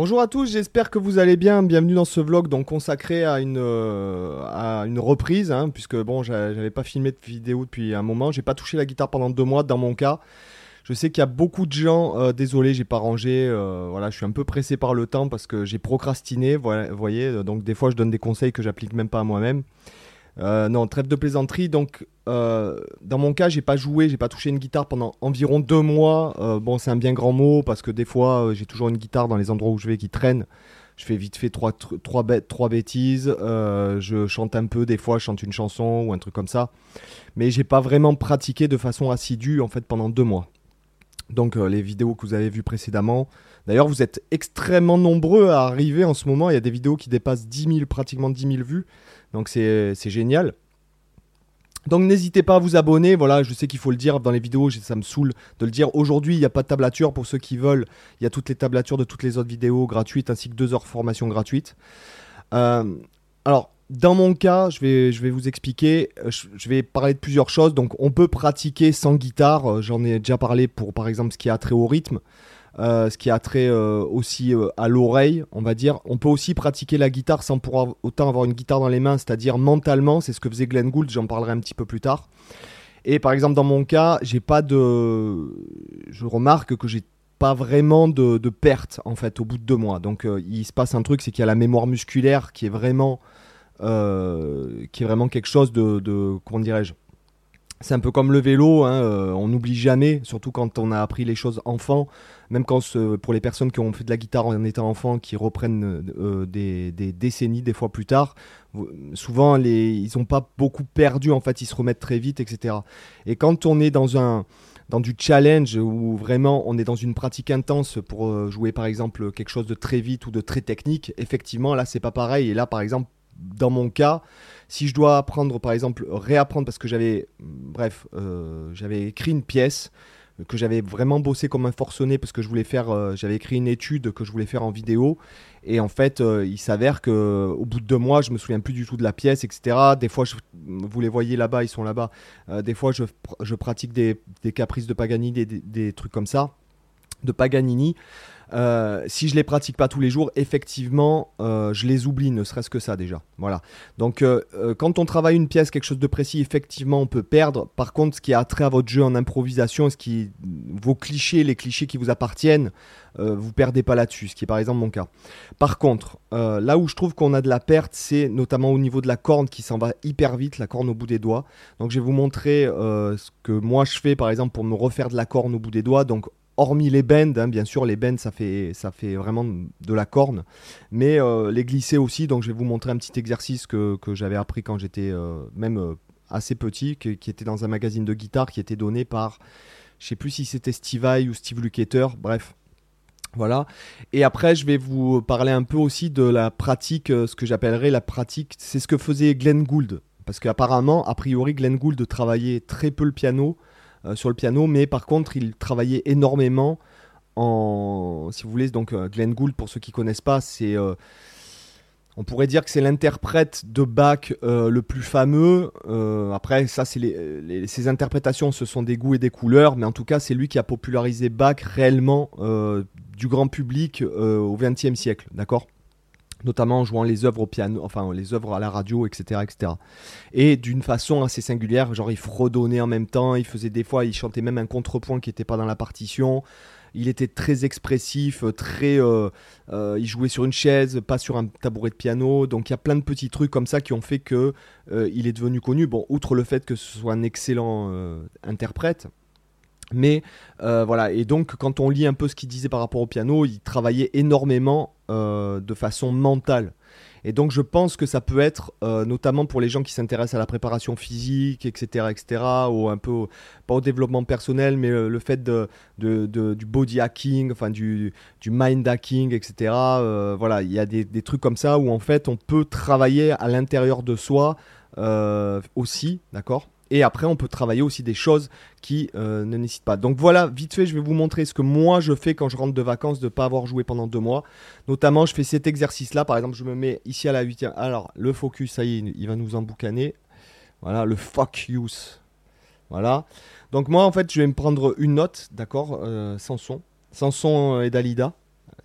Bonjour à tous, j'espère que vous allez bien. Bienvenue dans ce vlog donc consacré à une, euh, à une reprise, hein, puisque bon, j'avais pas filmé de vidéo depuis un moment. J'ai pas touché la guitare pendant deux mois dans mon cas. Je sais qu'il y a beaucoup de gens, euh, désolé, j'ai pas rangé. euh, voilà, je suis un peu pressé par le temps parce que j'ai procrastiné. Voyez, donc des fois je donne des conseils que j'applique même pas à moi-même. Euh, non, trêve de plaisanterie. Donc, euh, dans mon cas, j'ai pas joué, j'ai pas touché une guitare pendant environ deux mois. Euh, bon, c'est un bien grand mot parce que des fois, j'ai toujours une guitare dans les endroits où je vais qui traîne. Je fais vite fait trois, tr- trois, bêtises. je chante un peu, des fois, je chante une chanson ou un truc comme ça. Mais j'ai pas vraiment pratiqué de façon assidue en fait pendant deux mois. Donc, euh, les vidéos que vous avez vues précédemment. D'ailleurs, vous êtes extrêmement nombreux à arriver en ce moment. Il y a des vidéos qui dépassent 10 000, pratiquement 10 000 vues. Donc c'est c'est génial. Donc n'hésitez pas à vous abonner, voilà, je sais qu'il faut le dire dans les vidéos, ça me saoule de le dire. Aujourd'hui, il n'y a pas de tablature pour ceux qui veulent. Il y a toutes les tablatures de toutes les autres vidéos gratuites ainsi que deux heures formation gratuite. Euh, alors, dans mon cas, je vais, je vais vous expliquer, euh, je, vais parler de plusieurs choses. Donc on peut pratiquer sans guitare, euh, j'en ai déjà parlé pour par exemple ce qui a trait au rythme. Euh, ce qui a trait aussi à l'oreille, on va dire. On peut aussi pratiquer la guitare sans pour autant avoir une guitare dans les mains, c'est-à-dire mentalement, c'est ce que faisait Glenn Gould, j'en parlerai un petit peu plus tard. Et par exemple, dans mon cas, j'ai pas de. Je remarque que j'ai pas vraiment de, de perte en fait au bout de deux mois. Donc il se passe un truc, c'est qu'il y a la mémoire musculaire qui est vraiment, qui est vraiment quelque chose de, de comment dirais-je c'est un peu comme le vélo, hein, euh, on n'oublie jamais, surtout quand on a appris les choses enfant, même quand ce- pour les personnes qui ont fait de la guitare en étant enfant, qui reprennent euh, des, décennies, des fois plus tard, souvent ils n'ont pas beaucoup perdu, en fait, ils se remettent très vite, etc. Et quand on est dans un dans du challenge où vraiment on est dans une pratique intense pour euh, jouer par exemple quelque chose de très vite ou de très technique, effectivement là c'est pas pareil. Et là par exemple dans mon cas, si je dois apprendre, par exemple, réapprendre, parce que j'avais, bref, euh, j'avais écrit une pièce euh, que j'avais vraiment bossé comme un forcené parce que je voulais faire, euh, j'avais écrit une étude que je voulais faire en vidéo et en fait il s'avère que au bout de deux mois je me souviens plus du tout de la pièce etc. Des fois vous les voyez là-bas, ils sont là-bas. Des fois je, pr- je pratique des, caprices de des- des trucs comme ça, de Paganini. Euh, si je les pratique pas tous les jours, effectivement, euh, je les oublie, ne serait-ce que ça déjà. Voilà. Donc, euh, quand on travaille une pièce, quelque chose de précis, effectivement, on peut perdre. Par contre, ce qui a trait à votre jeu en improvisation, ce qui, vos clichés, les clichés qui vous appartiennent, vous perdez pas là-dessus, ce qui est par exemple mon cas. Par contre, là où je trouve qu'on a de la perte, c'est notamment au niveau de la corne qui s'en va hyper vite, la corne au bout des doigts. Donc, je vais vous montrer ce que moi je fais, par exemple, pour me refaire de la corne au bout des doigts. Donc, hormis les bends, hein, bien sûr, les bends ça fait, ça fait vraiment de la corne, mais euh, les glisser aussi. Donc je vais vous montrer un petit exercice que, que j'avais appris quand j'étais euh, même euh, assez petit, qui était dans un magazine de guitare qui était donné par, je sais plus si c'était Steve Vai ou Steve Lukather, bref. Voilà. Et après, je vais vous parler un peu aussi de la pratique, ce que j'appellerais la pratique. C'est ce que faisait Glenn Gould. Parce qu'apparemment, a priori, Glenn Gould travaillait très peu le piano, sur le piano, mais par contre, il travaillait énormément en. Si vous voulez, donc euh, Glenn Gould, pour ceux qui connaissent pas, c'est. euh, on pourrait dire que c'est l'interprète de Bach euh, le plus fameux. Euh, après, ça, c'est les, ces interprétations, ce sont des goûts et des couleurs, mais en tout cas, c'est lui qui a popularisé Bach réellement euh, du grand public euh, au XXe siècle, d'accord? Notamment en jouant les œuvres au piano, enfin les œuvres à la radio, etc., etc. Et d'une façon assez singulière, genre il fredonnait en même temps, il faisait des fois, il chantait même un contrepoint qui n'était pas dans la partition. Il était très expressif, très. euh, euh, il jouait sur une chaise, pas sur un tabouret de piano. Donc il y a plein de petits trucs comme ça qui ont fait que euh, il est devenu connu. Bon, outre le fait que ce soit un excellent interprète. Mais voilà, et donc quand on lit un peu ce qu'il disait par rapport au piano, il travaillait énormément euh, de façon mentale. Et donc je pense que ça peut être, euh, notamment pour les gens qui s'intéressent à la préparation physique, etc., etc., ou un peu, pas au développement personnel, mais le fait de, de- du body hacking, enfin du, du mind hacking, etc. euh, voilà, il y a des, des trucs comme ça où en fait on peut travailler à l'intérieur de soi aussi, d'accord? Et après, on peut travailler aussi des choses qui euh, ne nécessitent pas. Donc voilà, vite fait, je vais vous montrer ce que moi je fais quand je rentre de vacances, de ne pas avoir joué pendant deux mois. Notamment, je fais cet exercice-là. Par exemple, je me mets ici à la huitième. Alors, le focus, ça y est, il va nous emboucaner. Voilà, le fuck use. Voilà. Donc moi, en fait, je vais me prendre une note, d'accord, euh, sans son. Sans son euh, et Dalida.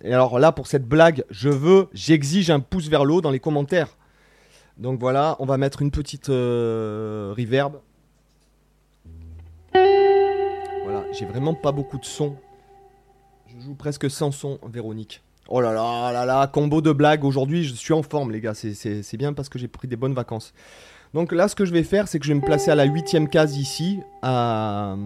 Et alors là, pour cette blague, je veux, j'exige un pouce vers le haut dans les commentaires. Donc voilà, on va mettre une petite euh, reverb. J'ai vraiment pas beaucoup de son. Je joue presque sans son, Véronique. Oh là là là là, combo de blagues. Aujourd'hui, je suis en forme, les gars. C'est bien parce que j'ai pris des bonnes vacances. Donc là, ce que je vais faire, c'est que je vais me placer à la huitième case ici, à,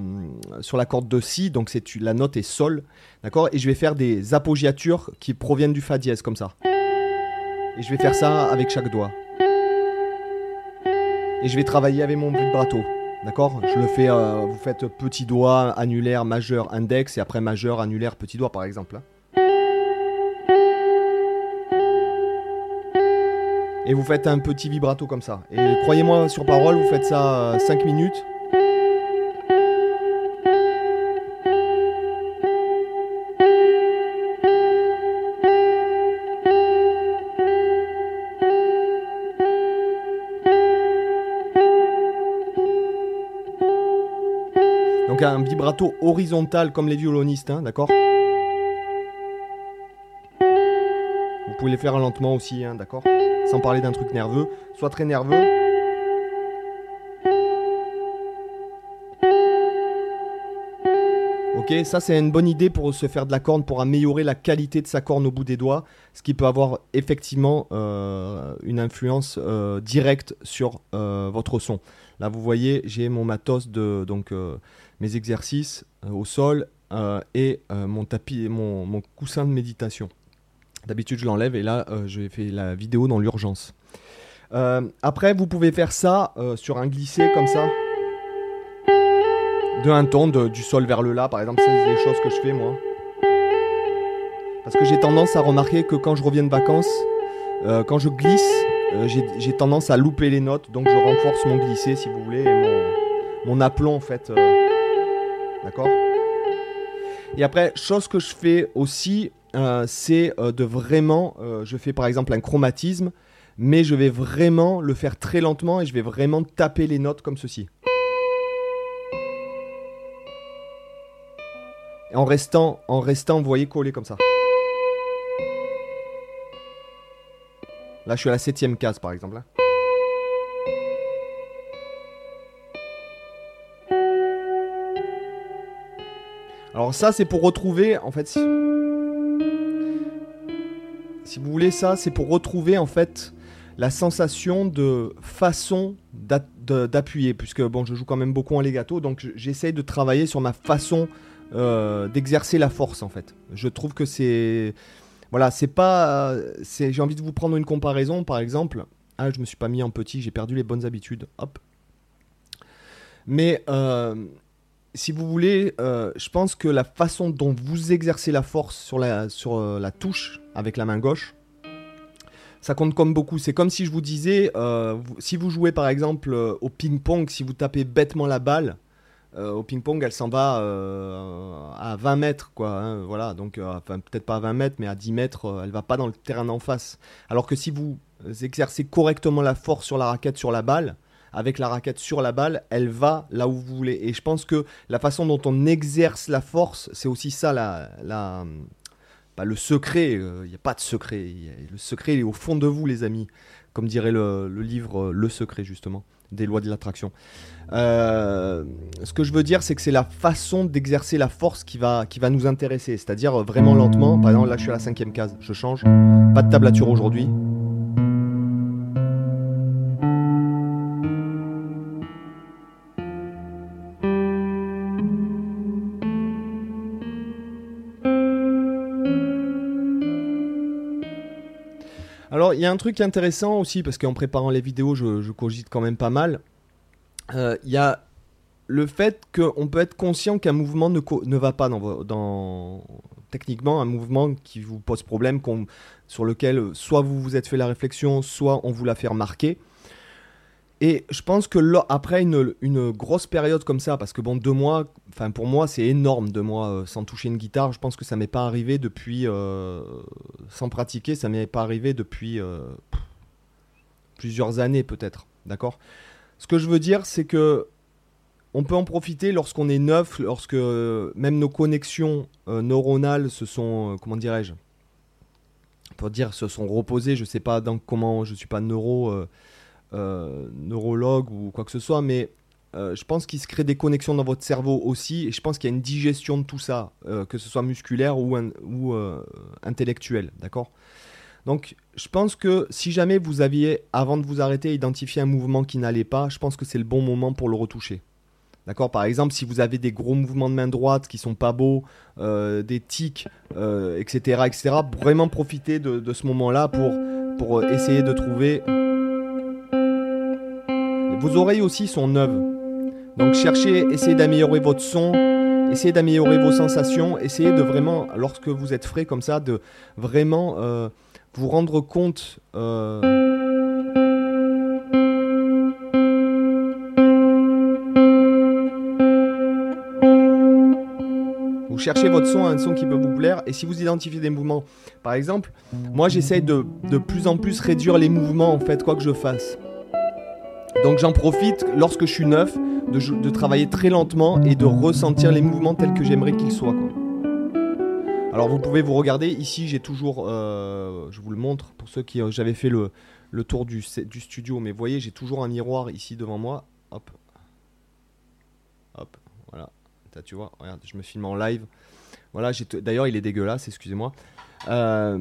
sur la corde de Si. Donc la note est Sol, d'accord? Et je vais faire des appoggiatures qui proviennent du Fa dièse, comme ça. Et je vais faire ça avec chaque doigt. Et je vais travailler avec mon vibrato. D'accord? Je le fais, euh, vous faites petit doigt, annulaire, majeur, index, et après majeur, annulaire, petit doigt par exemple. Hein. Et vous faites un petit vibrato comme ça. Et croyez-moi sur parole, vous faites ça 5 euh, minutes. Horizontal comme les violonistes, hein, d'accord Vous pouvez les faire lentement aussi, hein, d'accord sans parler d'un truc nerveux, soit très nerveux. Ok, ça c'est une bonne idée pour se faire de la corne, pour améliorer la qualité de sa corne au bout des doigts, ce qui peut avoir effectivement euh, une influence euh, directe sur euh, votre son. Là vous voyez, j'ai mon matos de donc mes exercices au sol et mon tapis, mon, mon coussin de méditation. D'habitude, je l'enlève et là, euh, je fais la vidéo dans l'urgence. Euh, après, vous pouvez faire ça euh, sur un glissé comme ça. De un ton, du sol vers le la, par exemple, c'est des choses que je fais moi. Parce que j'ai tendance à remarquer que quand je reviens de vacances, quand je glisse, j'ai tendance à louper les notes, donc je renforce mon glissé si vous voulez, et mon, mon aplomb en fait. D'accord? Et après, chose que je fais aussi, euh, c'est euh, de vraiment, euh, je fais par exemple un chromatisme, mais je vais vraiment le faire très lentement et je vais vraiment taper les notes comme ceci. En restant, en restant, vous voyez, collé comme ça. Là, je suis à la septième case, par exemple. Hein. Alors ça, c'est pour retrouver, en fait, si vous voulez ça, c'est pour retrouver en fait la sensation de façon d'appuyer, puisque bon, je joue quand même beaucoup en legato, donc j'essaye de travailler sur ma façon euh, d'exercer la force en fait. Je trouve que c'est voilà, c'est pas, j'ai envie de vous prendre une comparaison, par exemple. Ah, je me suis pas mis en petit, j'ai perdu les bonnes habitudes. Hop. Mais euh, si vous voulez, euh, je pense que la façon dont vous exercez la force sur euh, la touche avec la main gauche, ça compte comme beaucoup. C'est comme si je vous disais, euh, si vous jouez par exemple au ping-pong, si vous tapez bêtement la balle, au ping-pong, elle s'en va à 20 mètres, quoi. Hein, voilà, donc, peut-être pas à 20 mètres, mais à 10 mètres, elle va pas dans le terrain en face. Alors que si vous exercez correctement la force sur la raquette, sur la balle, avec la raquette sur la balle, elle va là où vous voulez. Et je pense que la façon dont on exerce la force, c'est aussi ça la, bah, le secret. Euh, il n'y a pas de secret. le secret est au fond de vous, les amis. Comme dirait le, livre euh, Le secret, justement, des lois de l'attraction. Euh, ce que je veux dire, c'est que c'est la façon d'exercer la force qui va, qui va nous intéresser. C'est-à-dire vraiment lentement. Par exemple, là, je suis à la cinquième case. Je change. Pas de tablature aujourd'hui. Y a un truc intéressant aussi, parce qu'en préparant les vidéos, je, cogite quand même pas mal. Euh, il y a le fait qu'on peut être conscient qu'un mouvement ne, ne, va pas dans, dans, Techniquement, un mouvement qui vous pose problème, sur lequel soit vous vous êtes fait la réflexion, soit on vous l'a fait remarquer. Et je pense que là, après une, grosse période comme ça, parce que bon, deux mois, enfin pour moi c'est énorme deux mois euh, sans toucher une guitare. Je pense que ça m'est pas arrivé depuis, euh, sans pratiquer, ça m'est pas arrivé depuis euh, plusieurs années peut-être, d'accord? Ce que je veux dire, c'est que on peut en profiter lorsqu'on est neuf, lorsque même nos connexions neuronales se sont, comment dirais-je, pour dire se sont reposés. Je sais pas comment, je suis pas neuro, neurologue ou quoi que ce soit, mais je pense qu'il se crée des connexions dans votre cerveau aussi, et je pense qu'il y a une digestion de tout ça, que ce soit musculaire ou, intellectuel, d'accord? Donc, je pense que si jamais vous aviez, avant de vous arrêter, identifié un mouvement qui n'allait pas, je pense que c'est le bon moment pour le retoucher. D'accord? Par exemple, si vous avez des gros mouvements de main droite qui sont pas beaux, euh, des tics, etc., euh, etc., vraiment profitez de, ce moment-là pour, pour essayer de trouver. Vos oreilles aussi sont neuves. Donc cherchez, essayez d'améliorer votre son, essayez d'améliorer vos sensations, essayez de vraiment, lorsque vous êtes frais comme ça, de vraiment euh, vous rendre compte euh, vous cherchez votre son, un son qui peut vous plaire, et si vous identifiez des mouvements, par exemple, moi j'essaye de, de plus en plus réduire les mouvements en fait, quoi que je fasse. Donc j'en profite lorsque je suis neuf de, travailler très lentement et de ressentir les mouvements tels que j'aimerais qu'ils soient. Alors vous pouvez vous regarder, ici j'ai toujours, euh, je vous le montre pour ceux qui, euh, j'avais fait le, tour du, du, studio, mais vous voyez j'ai toujours un miroir ici devant moi, hop, hop, voilà, tu vois, regarde, je me filme en live, voilà, d'ailleurs il est dégueulasse, excusez-moi, euh,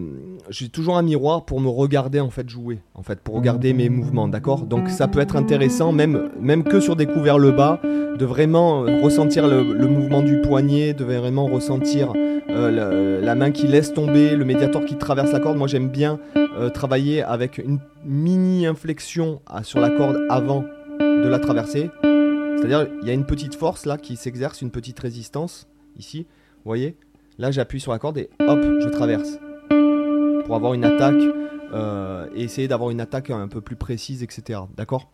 j'ai toujours un miroir pour me regarder en fait jouer, en fait pour regarder mes mouvements, d'accord? Donc ça peut être intéressant, même, même que sur des couverts le bas, de vraiment euh, ressentir le, mouvement du poignet, de vraiment ressentir euh, la, main qui laisse tomber, le médiator qui traverse la corde. Moi j'aime bien travailler avec une mini inflexion sur la corde avant de la traverser. C'est-à-dire il y a une petite force là qui s'exerce, une petite résistance ici, voyez Là, j'appuie sur la corde et hop, je traverse. Pour avoir une attaque euh, et essayer d'avoir une attaque un peu plus précise, etc. D'accord?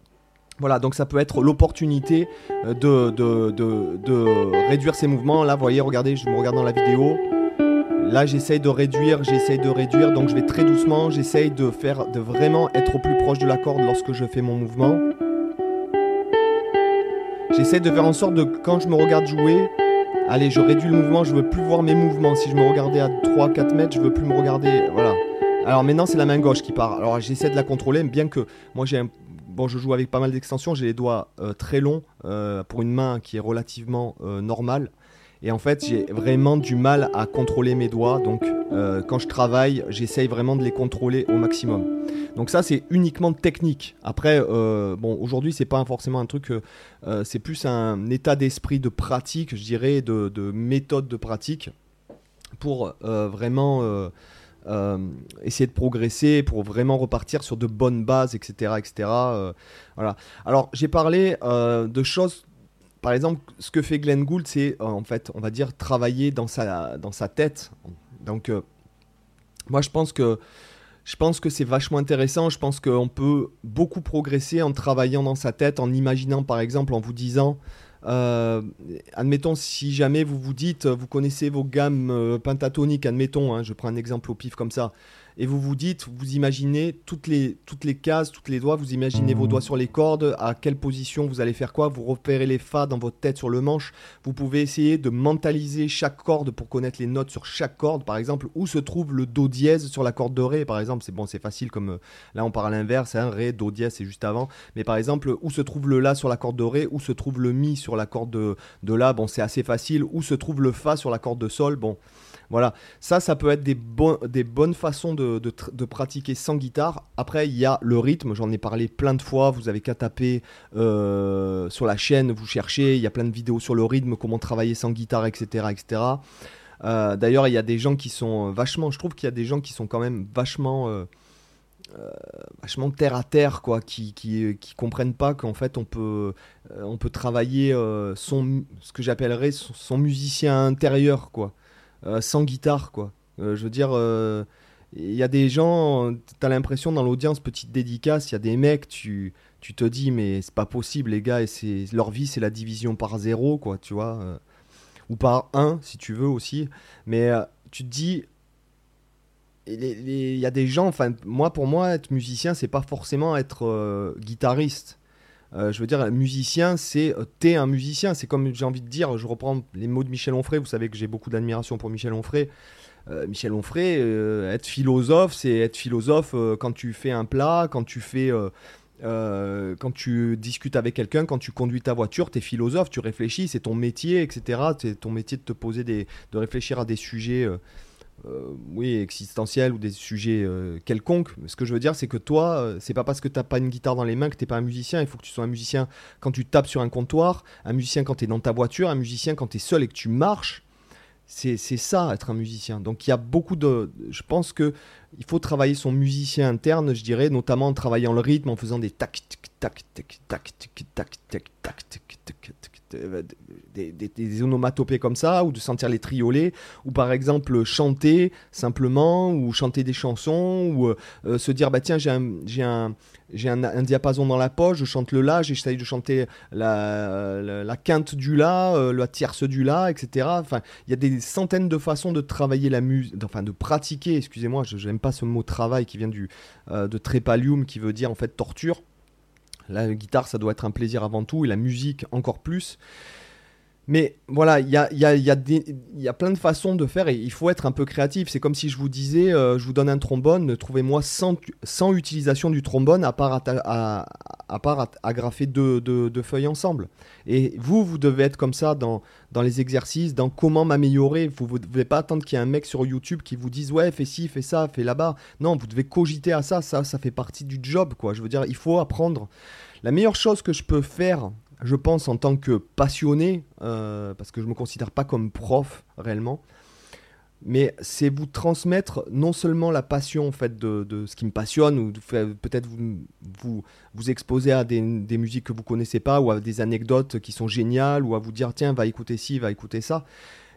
Voilà, donc ça peut être l'opportunité euh, de, réduire ses mouvements. Là, vous voyez, regardez, je me regarde dans la vidéo. Là, j'essaye de réduire, j'essaye de réduire, donc je vais très doucement. J'essaye de faire, de vraiment être au plus proche de la corde lorsque je fais mon mouvement. J'essaie de faire en sorte de, quand je me regarde jouer, Allez, je réduis le mouvement, je veux plus voir mes mouvements. Si je me regardais à 3-4 mètres, je veux plus me regarder. Voilà. Alors maintenant, c'est la main gauche qui part. Alors j'essaie de la contrôler, bien que moi j'ai un... Bon, je joue avec pas mal d'extensions, j'ai les doigts euh, très longs euh, pour une main qui est relativement euh, normale. Et en fait, j'ai vraiment du mal à contrôler mes doigts. Donc, quand je travaille, j'essaye vraiment de les contrôler au maximum. Donc ça, c'est uniquement technique. Après, euh, bon, aujourd'hui, c'est pas forcément un truc. Euh, c'est plus un état d'esprit de pratique, je dirais, de, méthode de pratique pour euh, vraiment essayer de progresser, pour vraiment repartir sur de bonnes bases, etc., etc. voilà. Alors, j'ai parlé de choses. Par exemple, ce que fait Glenn Gould, c'est en fait, on va dire, travailler dans sa, tête. Donc, moi, je pense que c'est vachement intéressant. Je pense qu'on peut beaucoup progresser en travaillant dans sa tête, en imaginant par exemple, en vous disant, euh, admettons si jamais vous vous dites, vous connaissez vos gammes euh, pentatoniques, admettons, hein, je prends un exemple au pif comme ça et vous vous dites, vous imaginez toutes les, toutes les cases, toutes les doigts, vous imaginez vos doigts sur les cordes, à quelle position vous allez faire quoi, vous repérez les fa dans votre tête sur le manche, vous pouvez essayer de mentaliser chaque corde pour connaître les notes sur chaque corde, par exemple, où se trouve le do dièse sur la corde de ré, par exemple, c'est bon, c'est facile comme euh, là on part à l'inverse, hein, ré, do dièse c'est juste avant, mais par exemple, où se trouve le la sur la corde de ré, où se trouve le mi sur la corde de, de la, bon c'est assez facile, où se trouve le fa sur la corde de sol, bon voilà, ça, ça peut être des, des bonnes façons de, pratiquer sans guitare. Après, il y a le rythme, j'en ai parlé plein de fois, vous avez qu'à taper euh, sur la chaîne, vous cherchez, il y a plein de vidéos sur le rythme, comment travailler sans guitare, etc. etc. Euh, d'ailleurs, il y a des gens qui sont vachement, je trouve qu'il y a des gens qui sont quand même vachement... Euh, vachement terre à terre quoi qui, qui, comprennent pas qu'en fait on peut on peut travailler son ce que j'appellerais son, musicien intérieur quoi euh, sans guitare, quoi. Euh, je veux dire, euh, il y a des gens, t'as l'impression dans l'audience, petite dédicace, il y a des mecs, tu, tu te dis, mais c'est pas possible, les gars, et c'est, leur vie, c'est la division par zéro, quoi, tu vois. ou par un, si tu veux aussi. Mais tu te dis, il y a des gens, enfin, moi, pour moi, être musicien, c'est pas forcément être guitariste. Euh, je veux dire, musicien, c'est euh, t'es un musicien. C'est comme j'ai envie de dire, je reprends les mots de Michel Onfray. Vous savez que j'ai beaucoup d'admiration pour Michel Onfray. Michel Onfray, être philosophe, c'est être philosophe quand tu fais un plat, quand tu fais euh, quand tu discutes avec quelqu'un, quand tu conduis ta voiture, tu es philosophe, tu réfléchis, c'est ton métier, etc. C'est ton métier de te poser des, de réfléchir à des sujets, euh, oui, existentiels ou des sujets euh, quelconques. Mais ce que je veux dire, c'est que toi, euh, c'est pas parce que t'as pas une guitare dans les mains que t'es pas un musicien. Il faut que tu sois un musicien quand tu tapes sur un comptoir, un musicien quand t'es dans ta voiture, un musicien quand t'es seul et que tu marches. C'est ça, être un musicien. Donc il y a beaucoup de... Je pense que il faut travailler son musicien interne, je dirais, notamment en travaillant le rythme, en faisant des tac, tic, tac, tic, tac, tic, tac, tic, tac, tic, tac, tic, tac, tic, des, des, onomatopées comme ça, ou de sentir les triolets, ou par exemple chanter simplement, ou chanter des chansons, ou se dire bah tiens j'ai un, un, un, diapason dans la poche, je chante le la, j'essaye de chanter la, la, quinte du la, la tierce du la, etc. Enfin, il y a des centaines de façons de travailler la musique, enfin de pratiquer, excusez-moi, je n'aime pas ce mot travail qui vient du, de trépalium, qui veut dire en fait torture. La guitare, ça doit être un plaisir avant tout, et la musique encore plus. Mais voilà, il y a, y, a, y, a plein de façons de faire et il faut être un peu créatif. C'est comme si je vous disais, euh, je vous donne un trombone, trouvez-moi 100, utilisation du trombone à part à, à, part agrafer deux, deux, feuilles ensemble. Et vous, vous devez être comme ça dans, dans les exercices, dans comment m'améliorer. Vous ne devez pas attendre qu'il y ait un mec sur YouTube qui vous dise ouais, fais ci, fais ça, fais là-bas. Non, vous devez cogiter à ça. Ça, ça fait partie du job, quoi. Je veux dire, il faut apprendre. La meilleure chose que je peux faire je pense, en tant que passionné, euh, parce que je ne me considère pas comme prof réellement, mais c'est vous transmettre non seulement la passion en fait, de, ce qui me passionne, ou peut-être vous, vous, vous, exposer à des, musiques que vous connaissez pas, ou à des anecdotes qui sont géniales, ou à vous dire tiens, va écouter ci, va écouter ça.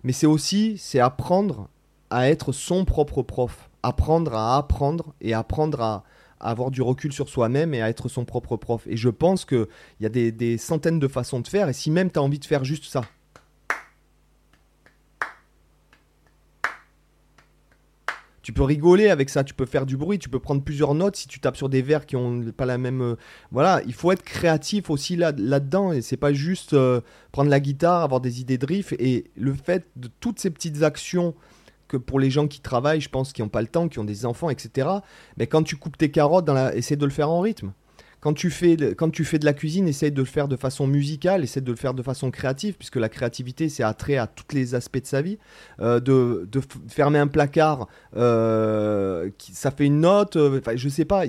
Mais c'est aussi, c'est apprendre à être son propre prof, apprendre à apprendre et apprendre à, à avoir du recul sur soi-même et à être son propre prof. Et je pense qu'il y a des, centaines de façons de faire, et si même tu as envie de faire juste ça, tu peux rigoler avec ça, tu peux faire du bruit, tu peux prendre plusieurs notes si tu tapes sur des vers qui ont pas la même. Euh, voilà, il faut être créatif aussi là, là-dedans et c'est pas juste euh, prendre la guitare, avoir des idées de riff et le fait de toutes ces petites actions pour les gens qui travaillent, je pense, qui n'ont pas le temps, qui ont des enfants, etc. Mais quand tu coupes tes carottes, dans essaie de le faire en rythme. Quand tu, fais quand tu fais de la cuisine, essaie de le faire de façon musicale, essaie de le faire de façon créative, puisque la créativité, c'est attrait à tous les aspects de sa vie. Euh, de, fermer un placard, euh, ça fait une note, euh, je sais pas,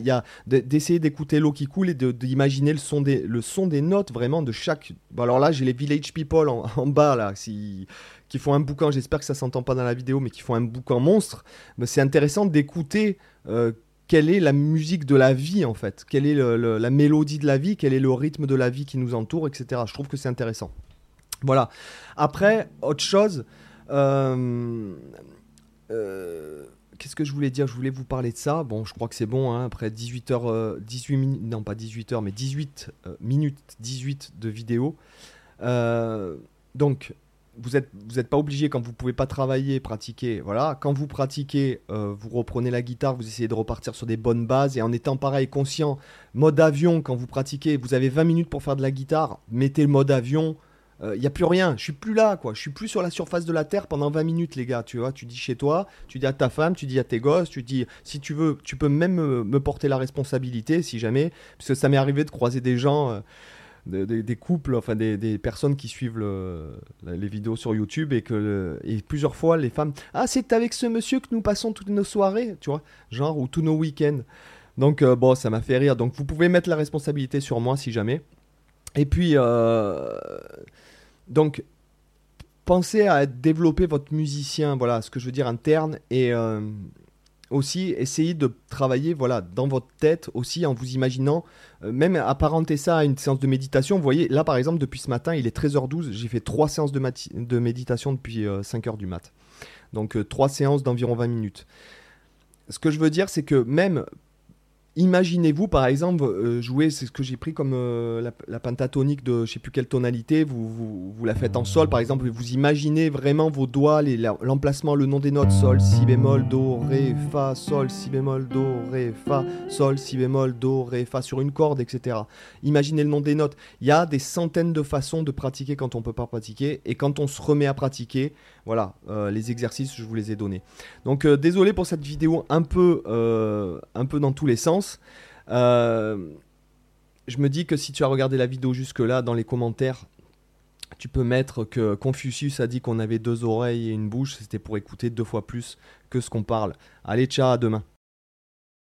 d'essayer d'écouter l'eau qui coule et d'imaginer le, son des, le son des notes vraiment de chaque... Bon, alors là, j'ai les Village People en, en bas, là, si qui font un bouquin, j'espère que ça s'entend pas dans la vidéo, mais qui font un bouquin monstre, c'est intéressant d'écouter euh, quelle est la musique de la vie en fait, quelle est la mélodie de la vie, quel est le rythme de la vie qui nous entoure, etc. Je trouve que c'est intéressant. Voilà. Après, autre chose. Euh, euh, qu'est-ce que je voulais dire? Je voulais vous parler de ça. Bon, je crois que c'est bon. Hein, après 18h, 18 minutes, non pas 18h, mais 18 minutes 18 de vidéo. donc, vous n'êtes vous êtes pas obligé quand vous pouvez pas travailler, pratiquer. Voilà, quand vous pratiquez, euh, vous reprenez la guitare, vous essayez de repartir sur des bonnes bases et en étant pareil conscient, mode avion quand vous pratiquez, vous avez 20 minutes pour faire de la guitare, mettez le mode avion. Il euh, n'y a plus rien, je suis plus là, quoi. Je suis plus sur la surface de la Terre pendant 20 minutes, les gars. Tu vois, tu dis chez toi, tu dis à ta femme, tu dis à tes gosses, tu dis, si tu veux, tu peux même me, porter la responsabilité, si jamais. Parce que ça m'est arrivé de croiser des gens. Euh, des, couples, enfin des, personnes qui suivent les vidéos sur YouTube et que et plusieurs fois les femmes ah c'est avec ce monsieur que nous passons toutes nos soirées, tu vois, genre ou tous nos week-ends. Donc euh, bon ça m'a fait rire. Donc vous pouvez mettre la responsabilité sur moi si jamais. Et puis euh, donc pensez à développer votre musicien, voilà ce que je veux dire interne et euh, aussi essayez de travailler voilà dans votre tête aussi en vous imaginant euh, même apparenter ça à une séance de méditation. Vous voyez là par exemple depuis ce matin il est 13h12 j'ai fait trois séances de, de méditation depuis 5h euh, du mat. Donc euh, trois séances d'environ 20 minutes. Ce que je veux dire c'est que même Imaginez-vous par exemple euh, jouer, c'est ce que j'ai pris comme euh, la, pentatonique de je sais plus quelle tonalité, vous, vous, la faites en sol par exemple, vous imaginez vraiment vos doigts, l'emplacement, le nom des notes, sol, si bémol, do, ré, fa, sol, si bémol, do, ré, fa, sol, si bémol, do, ré, fa sur une corde, etc. Imaginez le nom des notes. Il y a des centaines de façons de pratiquer quand on peut pas pratiquer et quand on se remet à pratiquer, Voilà, les exercices, je vous les ai donnés. Donc désolé pour cette vidéo un peu, un peu dans tous les sens. je me dis que si tu as regardé la vidéo jusque-là, dans les commentaires, tu peux mettre que Confucius a dit qu'on avait deux oreilles et une bouche, c'était pour écouter deux fois plus que ce qu'on parle. Allez, ciao, à demain.